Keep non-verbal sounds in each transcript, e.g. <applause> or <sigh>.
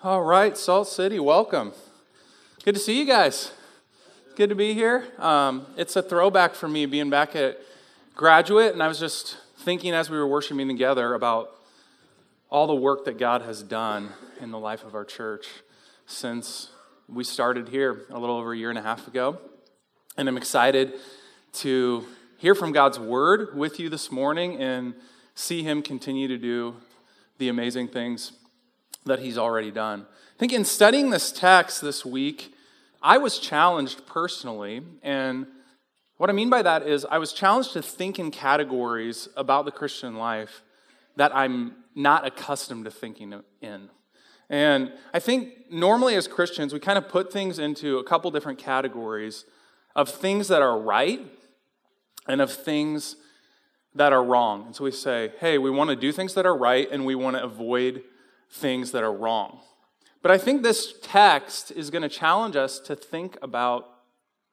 All right, Salt City, welcome. Good to see you guys. Good to be here. Um, it's a throwback for me being back at graduate, and I was just thinking as we were worshiping together about all the work that God has done in the life of our church since we started here a little over a year and a half ago. And I'm excited to hear from God's word with you this morning and see Him continue to do the amazing things that he's already done. I think in studying this text this week, I was challenged personally, and what I mean by that is I was challenged to think in categories about the Christian life that I'm not accustomed to thinking in. And I think normally as Christians, we kind of put things into a couple different categories of things that are right and of things that are wrong. And so we say, hey, we want to do things that are right and we want to avoid things that are wrong. But I think this text is going to challenge us to think about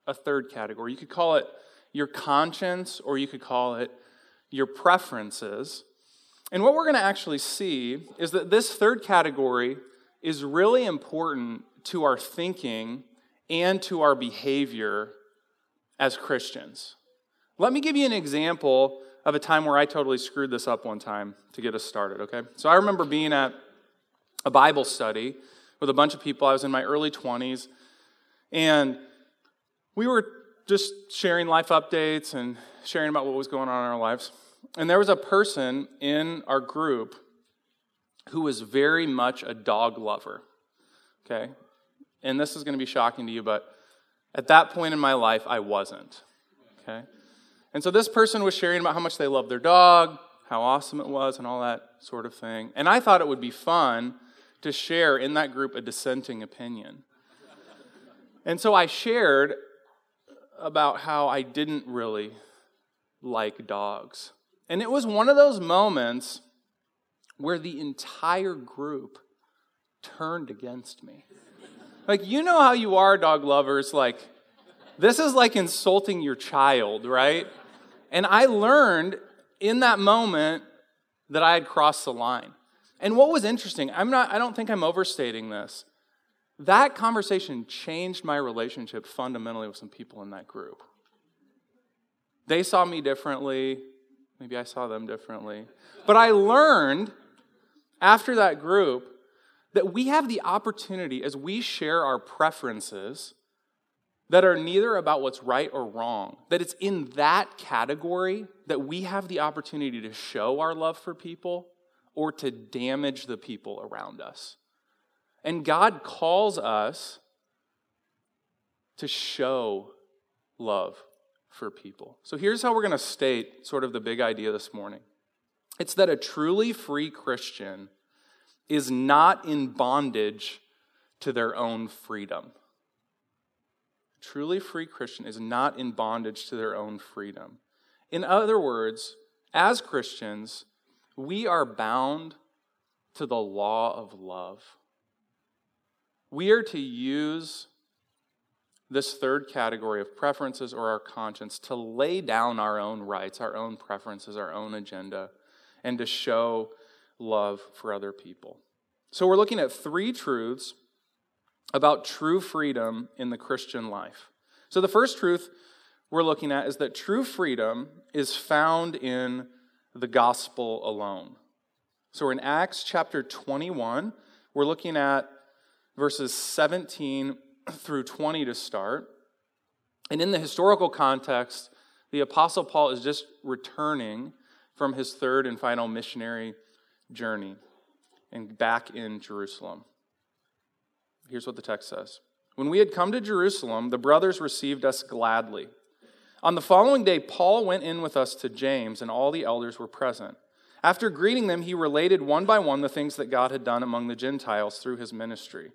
a third category. You could call it your conscience, or you could call it your preferences. And what we're going to actually see is that this third category is really important to our thinking and to our behavior as Christians. Let me give you an example of a time where I totally screwed this up one time to get us started, okay? So I remember being at a Bible study with a bunch of people. I was in my early 20s, and we were just sharing life updates and sharing about what was going on in our lives. And there was a person in our group who was very much a dog lover. Okay? And this is going to be shocking to you, but at that point in my life, I wasn't. Okay? And so this person was sharing about how much they loved their dog, how awesome it was, and all that sort of thing. And I thought it would be fun to share in that group a dissenting opinion. And so I shared about how I didn't really like dogs. And it was one of those moments where the entire group turned against me. Like, you know how you are, dog lovers. Like, this is like insulting your child, right? And I learned in that moment that I had crossed the line. And what was interesting, I'm not, I don't think I'm overstating this. That conversation changed my relationship fundamentally with some people in that group. They saw me differently. Maybe I saw them differently. But I learned after that group that we have the opportunity as we share our preferences that are neither about what's right or wrong, that it's in that category that we have the opportunity to show our love for people or to damage the people around us. And God calls us to show love for people. So here's how we're going to state sort of the big idea this morning it's that a truly free Christian is not in bondage to their own freedom. A truly free Christian is not in bondage to their own freedom. In other words, as Christians, we are bound to the law of love. We are to use this third category of preferences or our conscience to lay down our own rights, our own preferences, our own agenda, and to show love for other people. So, we're looking at three truths about true freedom in the Christian life. So, the first truth we're looking at is that true freedom is found in the gospel alone. So we're in Acts chapter 21. We're looking at verses 17 through 20 to start. And in the historical context, the Apostle Paul is just returning from his third and final missionary journey and back in Jerusalem. Here's what the text says When we had come to Jerusalem, the brothers received us gladly. On the following day, Paul went in with us to James, and all the elders were present. After greeting them, he related one by one the things that God had done among the Gentiles through his ministry.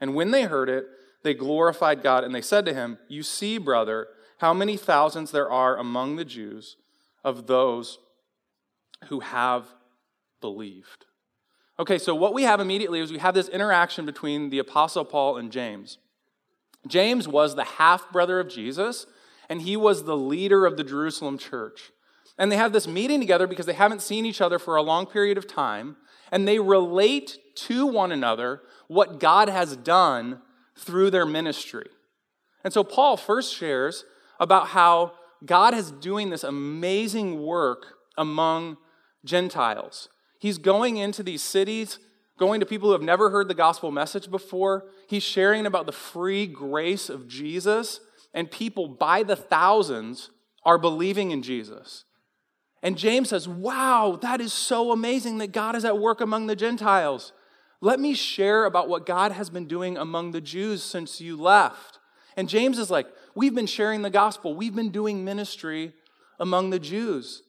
And when they heard it, they glorified God, and they said to him, You see, brother, how many thousands there are among the Jews of those who have believed. Okay, so what we have immediately is we have this interaction between the Apostle Paul and James. James was the half brother of Jesus and he was the leader of the Jerusalem church. And they have this meeting together because they haven't seen each other for a long period of time, and they relate to one another what God has done through their ministry. And so Paul first shares about how God is doing this amazing work among Gentiles. He's going into these cities, going to people who have never heard the gospel message before. He's sharing about the free grace of Jesus, and people by the thousands are believing in Jesus. And James says, Wow, that is so amazing that God is at work among the Gentiles. Let me share about what God has been doing among the Jews since you left. And James is like, We've been sharing the gospel, we've been doing ministry among the Jews.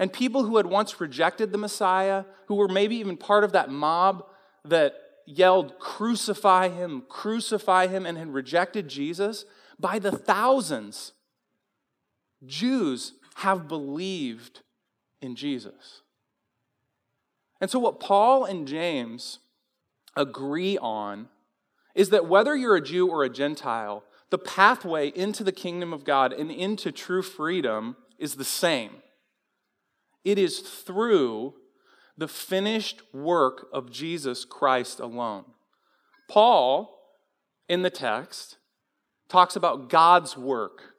And people who had once rejected the Messiah, who were maybe even part of that mob that yelled, Crucify him, crucify him, and had rejected Jesus, by the thousands, Jews have believed in Jesus. And so, what Paul and James agree on is that whether you're a Jew or a Gentile, the pathway into the kingdom of God and into true freedom is the same. It is through the finished work of Jesus Christ alone. Paul, in the text, talks about God's work.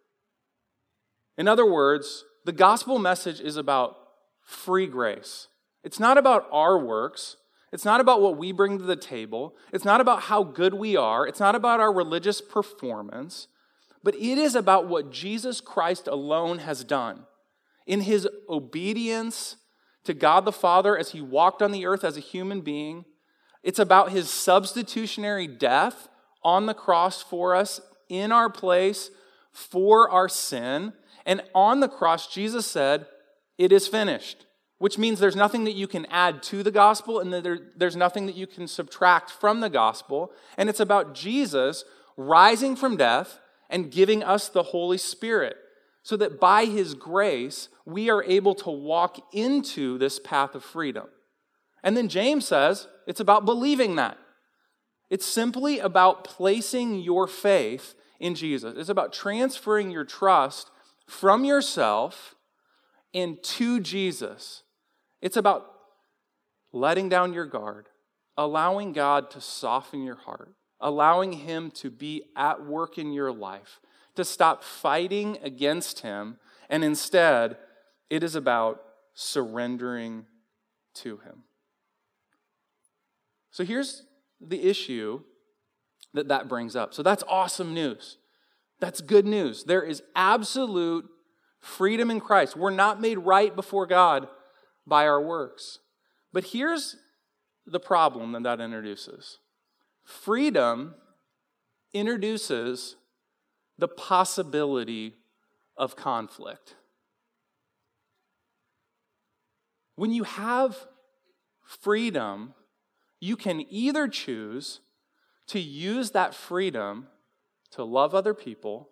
In other words, the gospel message is about free grace. It's not about our works, it's not about what we bring to the table. It's not about how good we are. It's not about our religious performance. But it is about what Jesus Christ alone has done. In his obedience to God the Father as he walked on the earth as a human being, it's about his substitutionary death on the cross for us in our place for our sin. And on the cross, Jesus said, It is finished which means there's nothing that you can add to the gospel and there, there's nothing that you can subtract from the gospel. And it's about Jesus rising from death and giving us the Holy Spirit so that by his grace, we are able to walk into this path of freedom. And then James says it's about believing that. It's simply about placing your faith in Jesus. It's about transferring your trust from yourself into Jesus it's about letting down your guard, allowing God to soften your heart, allowing Him to be at work in your life, to stop fighting against Him, and instead, it is about surrendering to Him. So here's the issue that that brings up. So that's awesome news. That's good news. There is absolute freedom in Christ. We're not made right before God by our works. But here's the problem that that introduces freedom introduces the possibility of conflict. When you have freedom, you can either choose to use that freedom to love other people,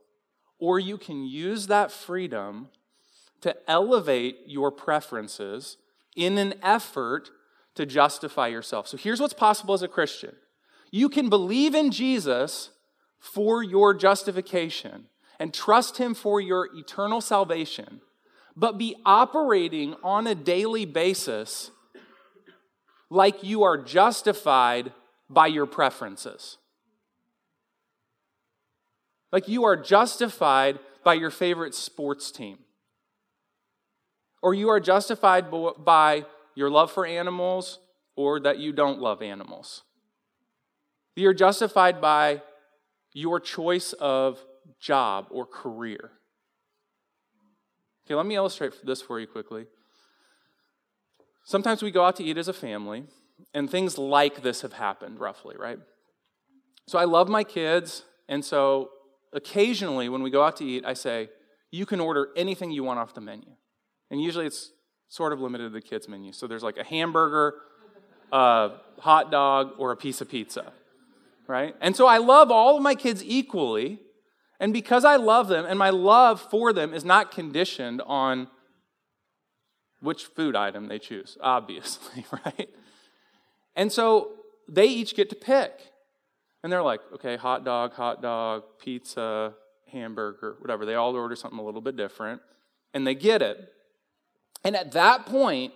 or you can use that freedom to elevate your preferences in an effort to justify yourself. So here's what's possible as a Christian you can believe in Jesus for your justification and trust Him for your eternal salvation, but be operating on a daily basis like you are justified by your preferences. Like you are justified by your favorite sports team or you are justified by your love for animals or that you don't love animals. You're justified by your choice of job or career. Okay, let me illustrate this for you quickly. Sometimes we go out to eat as a family, and things like this have happened, roughly, right? So I love my kids, and so occasionally when we go out to eat, I say, You can order anything you want off the menu. And usually it's sort of limited to the kids' menu. So there's like a hamburger, a hot dog, or a piece of pizza, right? And so I love all of my kids equally. And because I love them, and my love for them is not conditioned on which food item they choose, obviously, <laughs> right? And so they each get to pick. And they're like, okay, hot dog, hot dog, pizza, hamburger, whatever. They all order something a little bit different. And they get it. And at that point,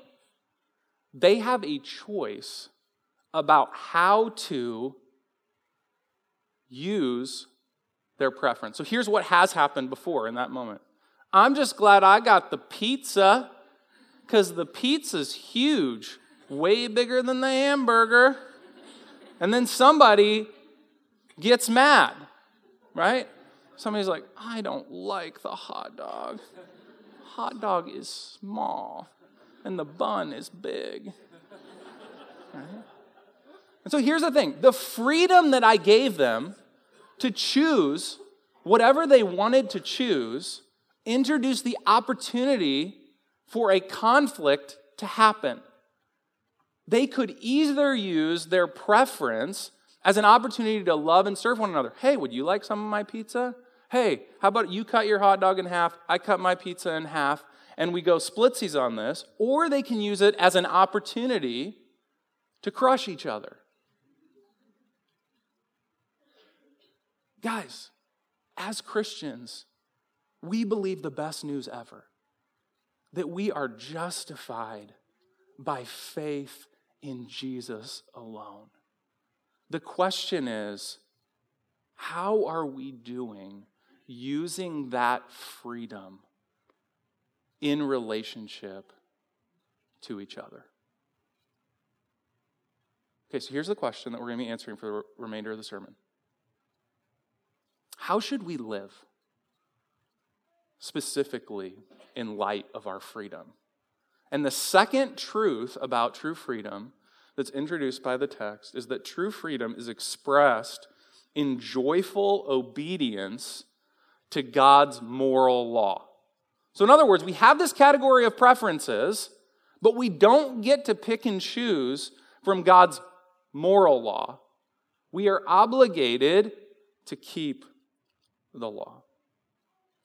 they have a choice about how to use their preference. So here's what has happened before in that moment. I'm just glad I got the pizza because the pizza's huge, way bigger than the hamburger. And then somebody gets mad, right? Somebody's like, I don't like the hot dog. Hot dog is small and the bun is big. Right? And so here's the thing the freedom that I gave them to choose whatever they wanted to choose introduced the opportunity for a conflict to happen. They could either use their preference as an opportunity to love and serve one another. Hey, would you like some of my pizza? Hey, how about you cut your hot dog in half, I cut my pizza in half, and we go splitsies on this. Or they can use it as an opportunity to crush each other. Guys, as Christians, we believe the best news ever that we are justified by faith in Jesus alone. The question is how are we doing using that freedom in relationship to each other? Okay, so here's the question that we're going to be answering for the remainder of the sermon. How should we live, specifically in light of our freedom? And the second truth about true freedom that's introduced by the text is that true freedom is expressed in joyful obedience to God's moral law. So, in other words, we have this category of preferences, but we don't get to pick and choose from God's moral law. We are obligated to keep the law.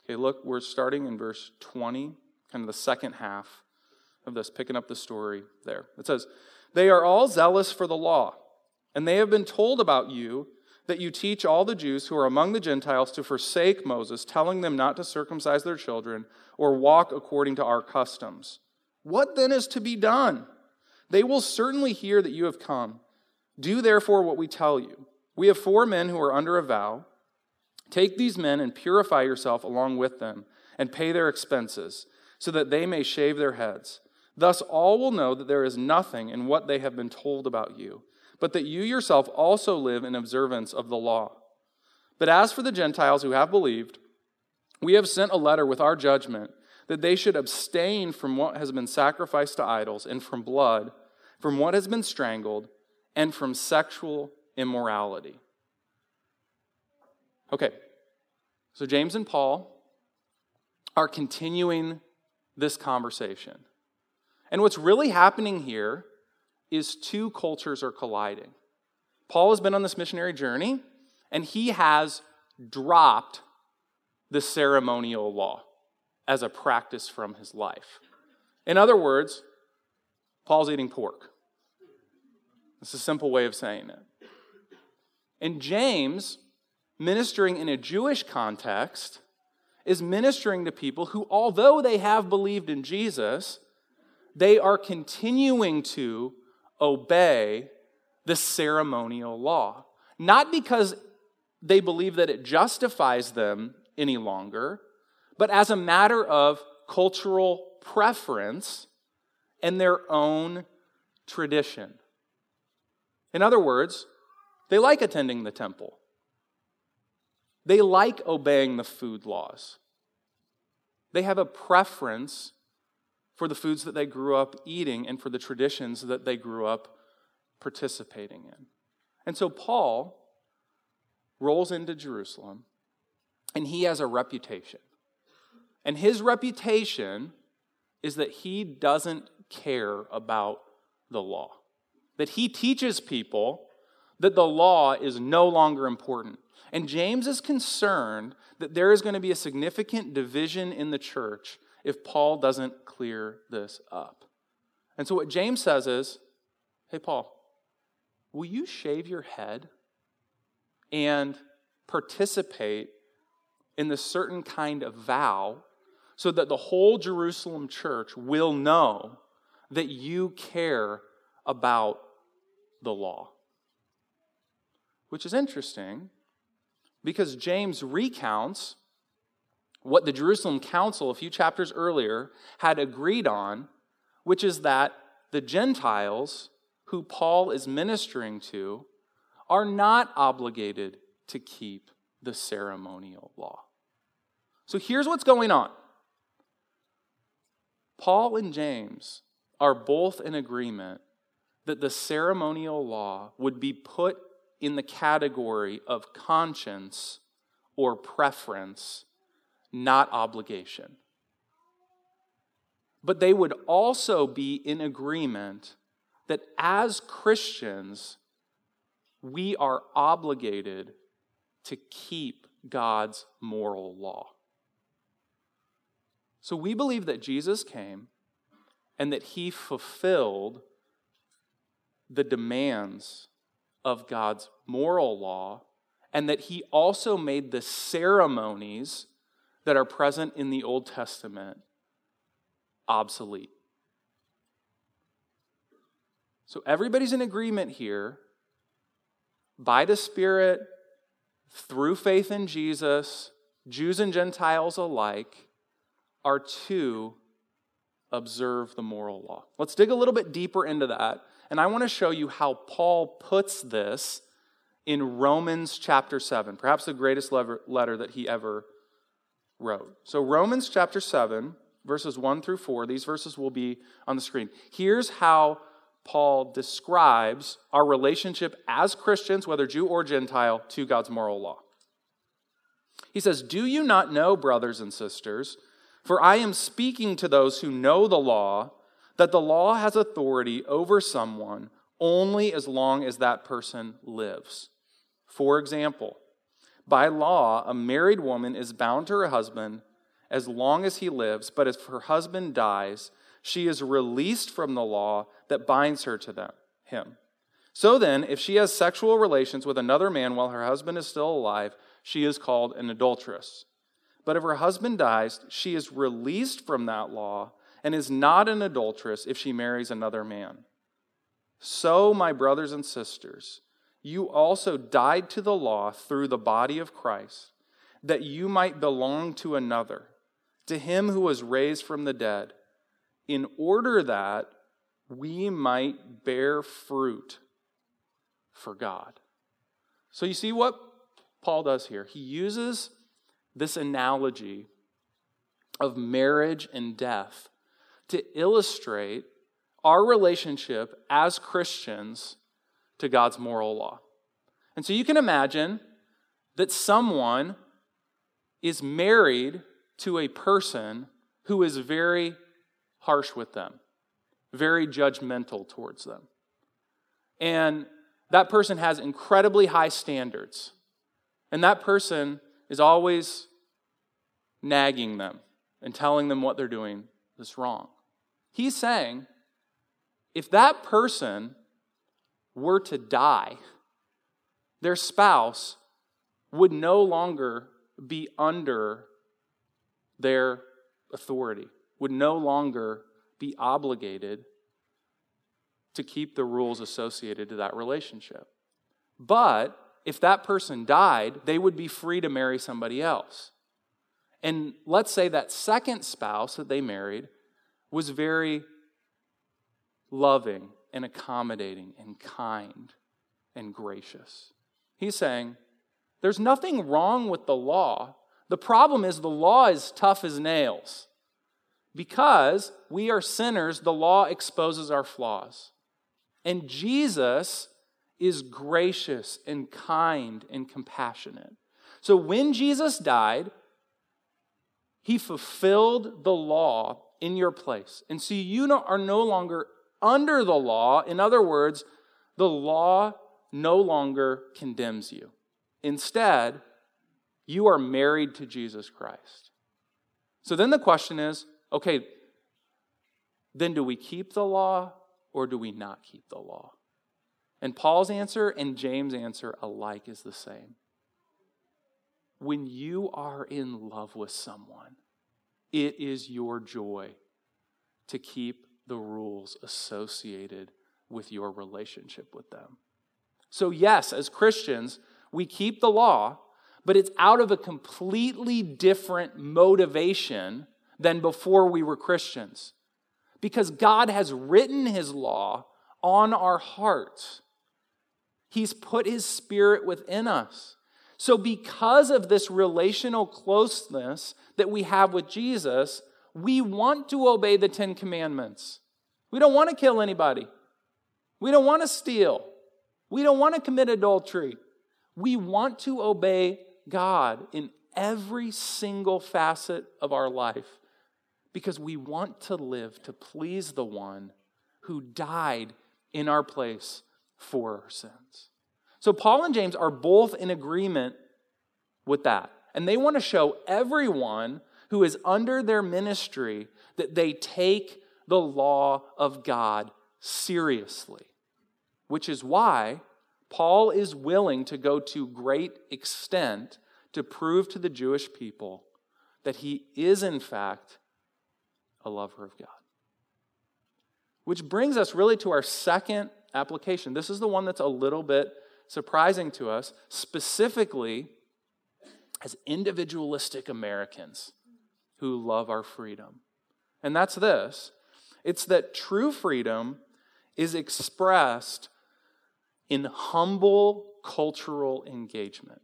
Okay, look, we're starting in verse 20, kind of the second half of this, picking up the story there. It says, They are all zealous for the law, and they have been told about you that you teach all the Jews who are among the Gentiles to forsake Moses, telling them not to circumcise their children or walk according to our customs. What then is to be done? They will certainly hear that you have come. Do therefore what we tell you. We have four men who are under a vow. Take these men and purify yourself along with them, and pay their expenses, so that they may shave their heads. Thus all will know that there is nothing in what they have been told about you, but that you yourself also live in observance of the law. But as for the Gentiles who have believed, we have sent a letter with our judgment that they should abstain from what has been sacrificed to idols, and from blood, from what has been strangled, and from sexual immorality. Okay, so James and Paul are continuing this conversation. And what's really happening here is two cultures are colliding. Paul has been on this missionary journey, and he has dropped the ceremonial law as a practice from his life. In other words, Paul's eating pork. It's a simple way of saying it. And James ministering in a Jewish context is ministering to people who, although they have believed in Jesus, they are continuing to obey the ceremonial law. Not because they believe that it justifies them any longer, but as a matter of cultural preference and their own tradition. In other words, they like attending the temple. They like obeying the food laws. They have a preference for the foods that they grew up eating and for the traditions that they grew up participating in. And so Paul rolls into Jerusalem and he has a reputation. And his reputation is that he doesn't care about the law, that he teaches people that the law is no longer important. And James is concerned that there is going to be a significant division in the church if Paul doesn't clear this up. And so, what James says is Hey, Paul, will you shave your head and participate in the certain kind of vow so that the whole Jerusalem church will know that you care about the law. Which is interesting because James recounts what the Jerusalem Council a few chapters earlier had agreed on, which is that the Gentiles who Paul is ministering to are not obligated to keep the ceremonial law. So here's what's going on Paul and James are both in agreement that the ceremonial law would be put in the category of conscience or preference, not obligation. But they would also be in agreement that as Christians, we are obligated to keep God's moral law. So we believe that Jesus came and that he fulfilled the demands of God's moral law, and that he also made the ceremonies that are present in the Old Testament obsolete. So everybody's in agreement here by the Spirit, through faith in Jesus, Jews and Gentiles alike, are to observe the moral law. Let's dig a little bit deeper into that. And I want to show you how Paul puts this in Romans chapter 7, perhaps the greatest letter that he ever wrote. So, Romans chapter 7, verses 1 through 4, these verses will be on the screen. Here's how Paul describes our relationship as Christians, whether Jew or Gentile, to God's moral law. He says, Do you not know, brothers and sisters, for I am speaking to those who know the law, that the law has authority over someone only as long as that person lives. For example, by law, a married woman is bound to her husband as long as he lives, but if her husband dies, she is released from the law that binds her to them, him. So then, if she has sexual relations with another man while her husband is still alive, she is called an adulteress. But if her husband dies, she is released from that law and is not an adulteress if she marries another man. So, my brothers and sisters, you also died to the law through the body of Christ, that you might belong to another, to him who was raised from the dead, in order that we might bear fruit for God. So, you see what Paul does here? He uses this analogy of marriage and death to illustrate our relationship as Christians to God's moral law. And so you can imagine that someone is married to a person who is very harsh with them, very judgmental towards them. And that person has incredibly high standards. And that person is always nagging them and telling them what they're doing is wrong. He's saying if that person were to die, their spouse would no longer be under their authority, would no longer be obligated to keep the rules associated to that relationship. But if that person died, they would be free to marry somebody else. And let's say that second spouse that they married was very loving and accommodating and kind and gracious. He's saying, there's nothing wrong with the law. The problem is the law is tough as nails. Because we are sinners, the law exposes our flaws. And Jesus is gracious and kind and compassionate. So when Jesus died, he fulfilled the law in your place. And so you are no longer under the law. In other words, the law no longer condemns you. Instead, you are married to Jesus Christ. So then the question is okay, then do we keep the law or do we not keep the law? And Paul's answer and James' answer alike is the same. When you are in love with someone, it is your joy to keep the rules associated with your relationship with them. So, yes, as Christians, we keep the law, but it's out of a completely different motivation than before we were Christians. Because God has written his law on our hearts, He's put His Spirit within us. So, because of this relational closeness that we have with Jesus, we want to obey the Ten Commandments. We don't want to kill anybody. We don't want to steal. We don't want to commit adultery. We want to obey God in every single facet of our life because we want to live to please the one who died in our place for sins. So, Paul and James are both in agreement with that. And they want to show everyone who is under their ministry that they take the law of God seriously, which is why Paul is willing to go to great extent to prove to the Jewish people that he is, in fact, a lover of God. Which brings us really to our second application. This is the one that's a little bit surprising to us, specifically as individualistic Americans who love our freedom. And that's this it's that true freedom is expressed in humble cultural engagement.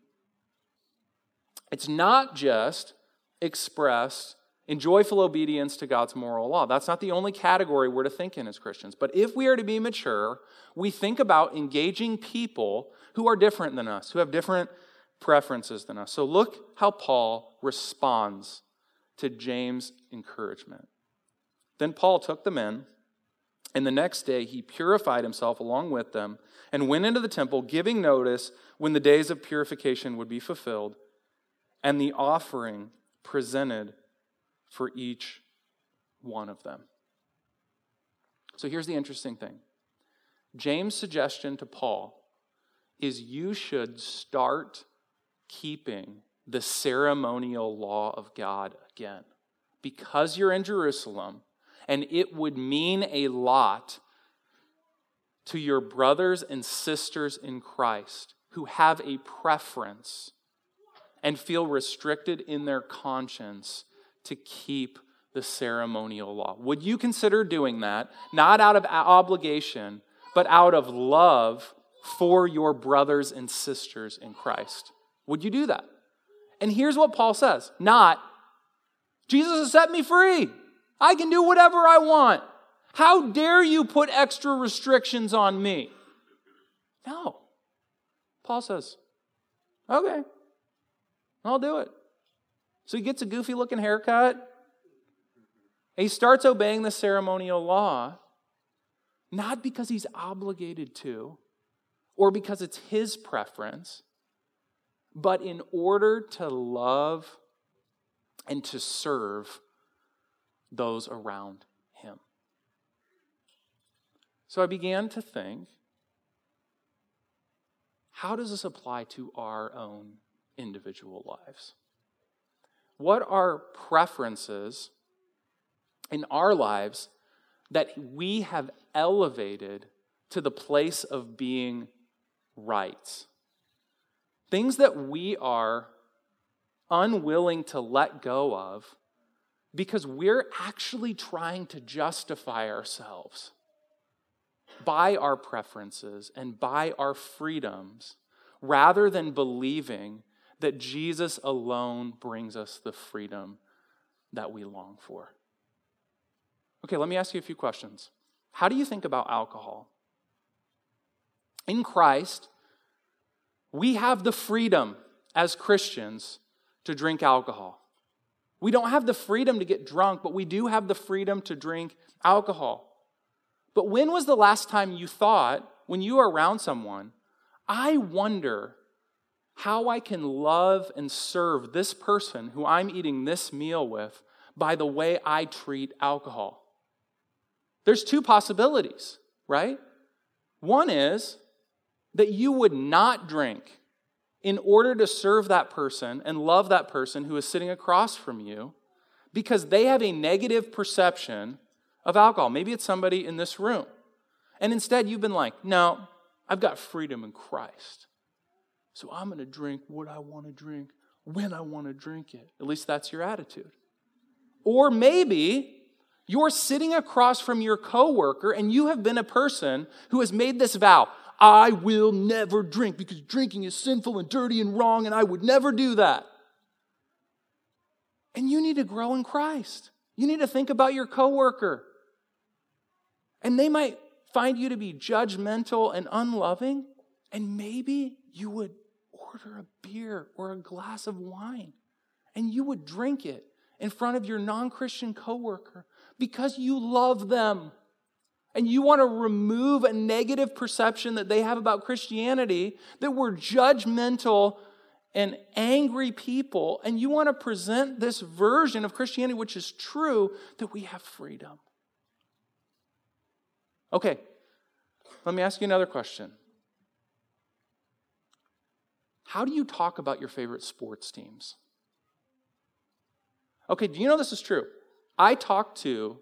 It's not just expressed in joyful obedience to God's moral law. That's not the only category we're to think in as Christians. But if we are to be mature, we think about engaging people who are different than us, who have different preferences than us. So look how Paul responds to James' encouragement. Then Paul took them in, and the next day he purified himself along with them and went into the temple, giving notice when the days of purification would be fulfilled and the offering presented for each one of them. So here's the interesting thing James' suggestion to Paul is you should start keeping the ceremonial law of God again because you're in Jerusalem and it would mean a lot to your brothers and sisters in Christ who have a preference and feel restricted in their conscience to keep the ceremonial law. Would you consider doing that, not out of obligation, but out of love for your brothers and sisters in Christ? Would you do that? And here's what Paul says not, Jesus has set me free. I can do whatever I want. How dare you put extra restrictions on me? No. Paul says, okay, I'll do it. So he gets a goofy looking haircut. He starts obeying the ceremonial law, not because he's obligated to or because it's his preference, but in order to love and to serve those around him. So I began to think how does this apply to our own individual lives? What are preferences in our lives that we have elevated to the place of being right? Things that we are unwilling to let go of because we're actually trying to justify ourselves by our preferences and by our freedoms rather than believing that Jesus alone brings us the freedom that we long for. Okay, let me ask you a few questions. How do you think about alcohol? In Christ, we have the freedom as Christians to drink alcohol. We don't have the freedom to get drunk, but we do have the freedom to drink alcohol. But when was the last time you thought, when you were around someone, I wonder how I can love and serve this person who I'm eating this meal with by the way I treat alcohol? There's two possibilities, right? One is that you would not drink in order to serve that person and love that person who is sitting across from you because they have a negative perception of alcohol. Maybe it's somebody in this room. And instead, you've been like, no, I've got freedom in Christ. So I'm going to drink what I want to drink when I want to drink it. At least that's your attitude. Or maybe you're sitting across from your coworker and you have been a person who has made this vow I will never drink because drinking is sinful and dirty and wrong, and I would never do that. And you need to grow in Christ. You need to think about your coworker. And they might find you to be judgmental and unloving, and maybe you would order a beer or a glass of wine and you would drink it in front of your non Christian coworker because you love them and you want to remove a negative perception that they have about Christianity, that we're judgmental and angry people, and you want to present this version of Christianity, which is true, that we have freedom. Okay, let me ask you another question. How do you talk about your favorite sports teams? Okay, do you know this is true? I talked to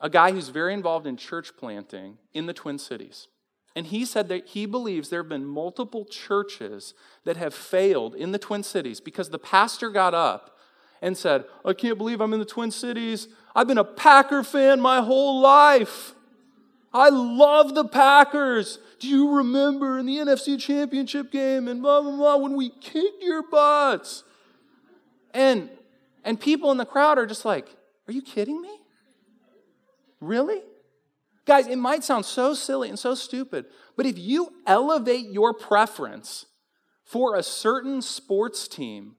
a guy who's very involved in church planting in the Twin Cities. And he said that he believes there have been multiple churches that have failed in the Twin Cities because the pastor got up and said, I can't believe I'm in the Twin Cities. I've been a Packer fan my whole life. I love the Packers. Do you remember in the NFC Championship game and blah, blah, blah, when we kicked your butts? And, and people in the crowd are just like, Are you kidding me? Really? Guys, it might sound so silly and so stupid, but if you elevate your preference for a certain sports team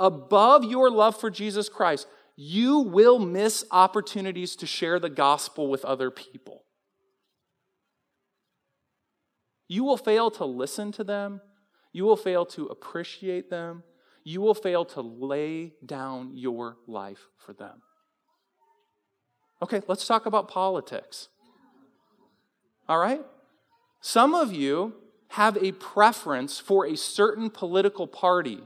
above your love for Jesus Christ, you will miss opportunities to share the gospel with other people. You will fail to listen to them. You will fail to appreciate them. You will fail to lay down your life for them. Okay, let's talk about politics. All right? Some of you have a preference for a certain political party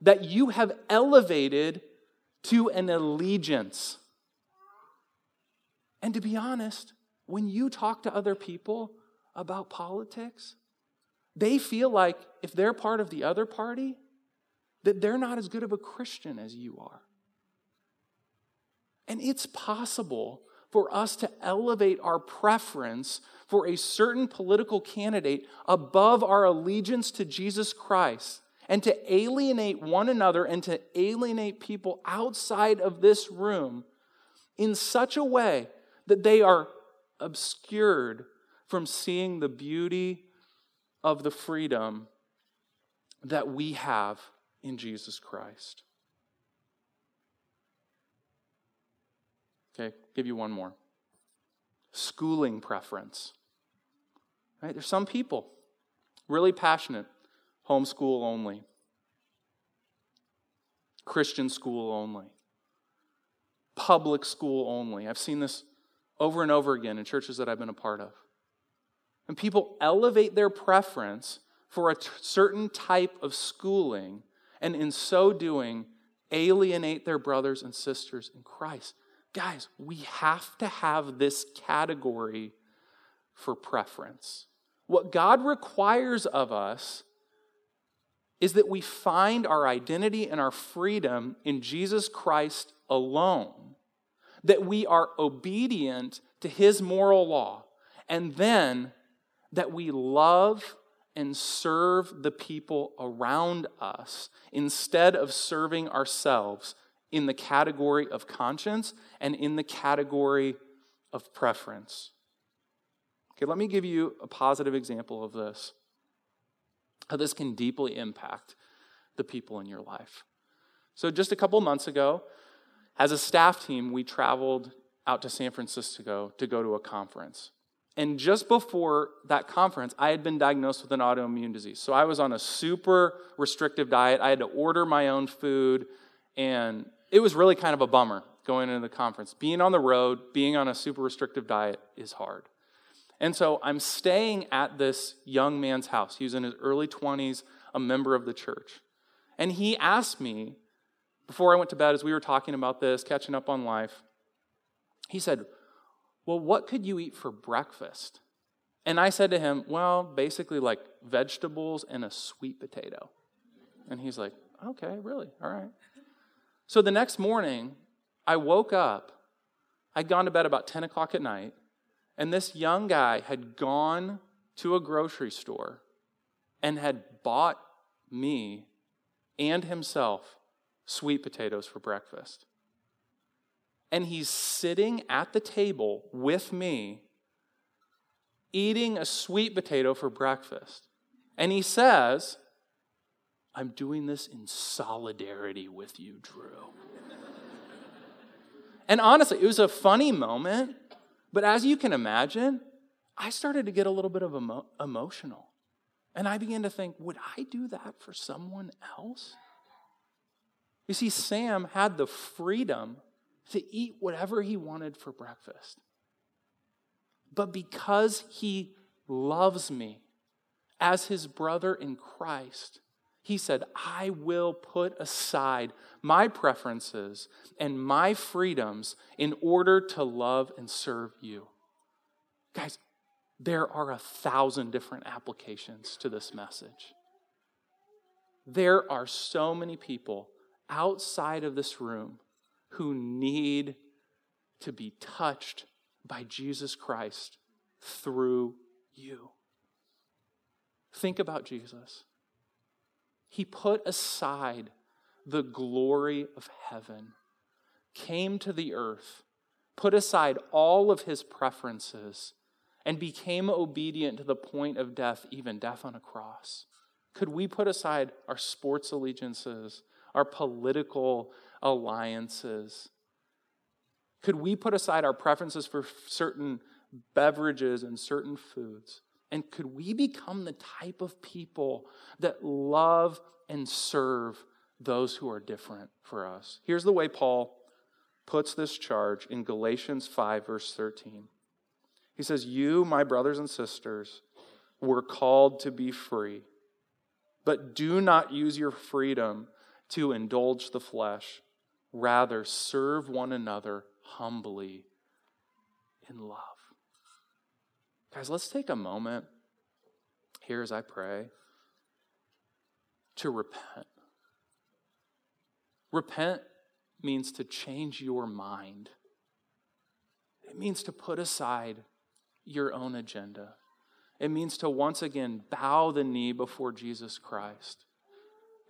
that you have elevated to an allegiance. And to be honest, when you talk to other people, about politics, they feel like if they're part of the other party, that they're not as good of a Christian as you are. And it's possible for us to elevate our preference for a certain political candidate above our allegiance to Jesus Christ and to alienate one another and to alienate people outside of this room in such a way that they are obscured from seeing the beauty of the freedom that we have in Jesus Christ. Okay, give you one more. Schooling preference. Right? There's some people really passionate, homeschool only, Christian school only, public school only. I've seen this over and over again in churches that I've been a part of. And people elevate their preference for a t- certain type of schooling, and in so doing, alienate their brothers and sisters in Christ. Guys, we have to have this category for preference. What God requires of us is that we find our identity and our freedom in Jesus Christ alone, that we are obedient to his moral law, and then that we love and serve the people around us instead of serving ourselves in the category of conscience and in the category of preference. Okay, let me give you a positive example of this. How this can deeply impact the people in your life. So, just a couple months ago, as a staff team, we traveled out to San Francisco to go to a conference. And just before that conference, I had been diagnosed with an autoimmune disease. So I was on a super restrictive diet. I had to order my own food. And it was really kind of a bummer going into the conference. Being on the road, being on a super restrictive diet is hard. And so I'm staying at this young man's house. He was in his early 20s, a member of the church. And he asked me, before I went to bed, as we were talking about this, catching up on life, he said, Well, what could you eat for breakfast? And I said to him, Well, basically like vegetables and a sweet potato. And he's like, Okay, really? All right. So the next morning, I woke up. I'd gone to bed about 10 o'clock at night, and this young guy had gone to a grocery store and had bought me and himself sweet potatoes for breakfast. And he's sitting at the table with me eating a sweet potato for breakfast. And he says, I'm doing this in solidarity with you, Drew. <laughs> and honestly, it was a funny moment, but as you can imagine, I started to get a little bit of emo- emotional. And I began to think, would I do that for someone else? You see, Sam had the freedom to eat whatever he wanted for breakfast. But because he loves me as his brother in Christ, he said, I will put aside my preferences and my freedoms in order to love and serve you. Guys, there are a thousand different applications to this message. There are so many people outside of this room who need to be touched by Jesus Christ through you. Think about Jesus. He put aside the glory of heaven, came to the earth, put aside all of his preferences, and became obedient to the point of death, even death on a cross. Could we put aside our sports allegiances, our political alliances, could we put aside our preferences for certain beverages and certain foods? And could we become the type of people that love and serve those who are different for us? Here's the way Paul puts this charge in Galatians 5, verse 13. He says, You, my brothers and sisters, were called to be free, but do not use your freedom to indulge the flesh. Rather, serve one another humbly in love. Guys, let's take a moment here as I pray to repent. Repent means to change your mind, it means to put aside your own agenda. It means to once again bow the knee before Jesus Christ.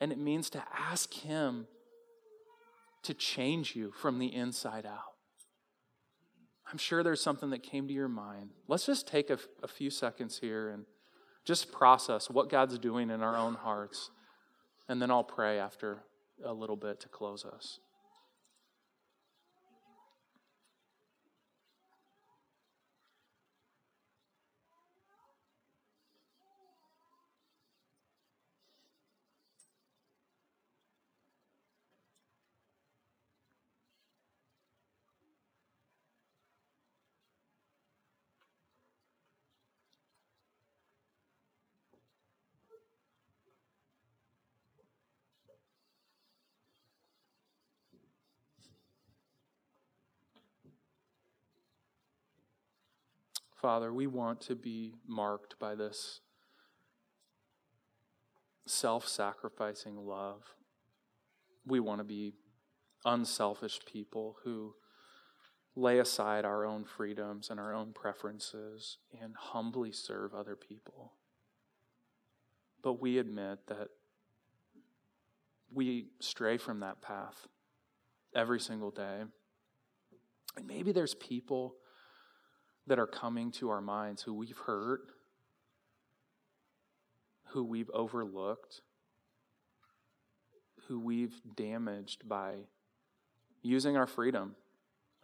And it means to ask Him to change you from the inside out. I'm sure there's something that came to your mind. Let's just take a, a few seconds here and just process what God's doing in our own hearts. And then I'll pray after a little bit to close us. Father, we want to be marked by this self sacrificing love. We want to be unselfish people who lay aside our own freedoms and our own preferences and humbly serve other people. But we admit that we stray from that path every single day. And maybe there's people that are coming to our minds who we've hurt, who we've overlooked, who we've damaged by using our freedom,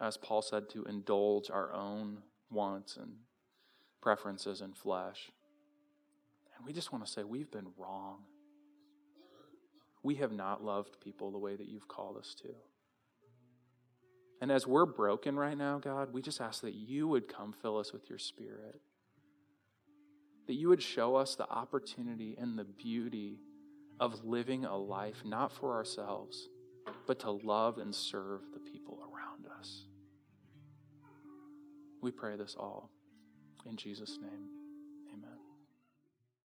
as Paul said, to indulge our own wants and preferences and flesh. And we just want to say we've been wrong. We have not loved people the way that you've called us to. And as we're broken right now, God, we just ask that you would come fill us with your spirit. That you would show us the opportunity and the beauty of living a life not for ourselves, but to love and serve the people around us. We pray this all in Jesus' name.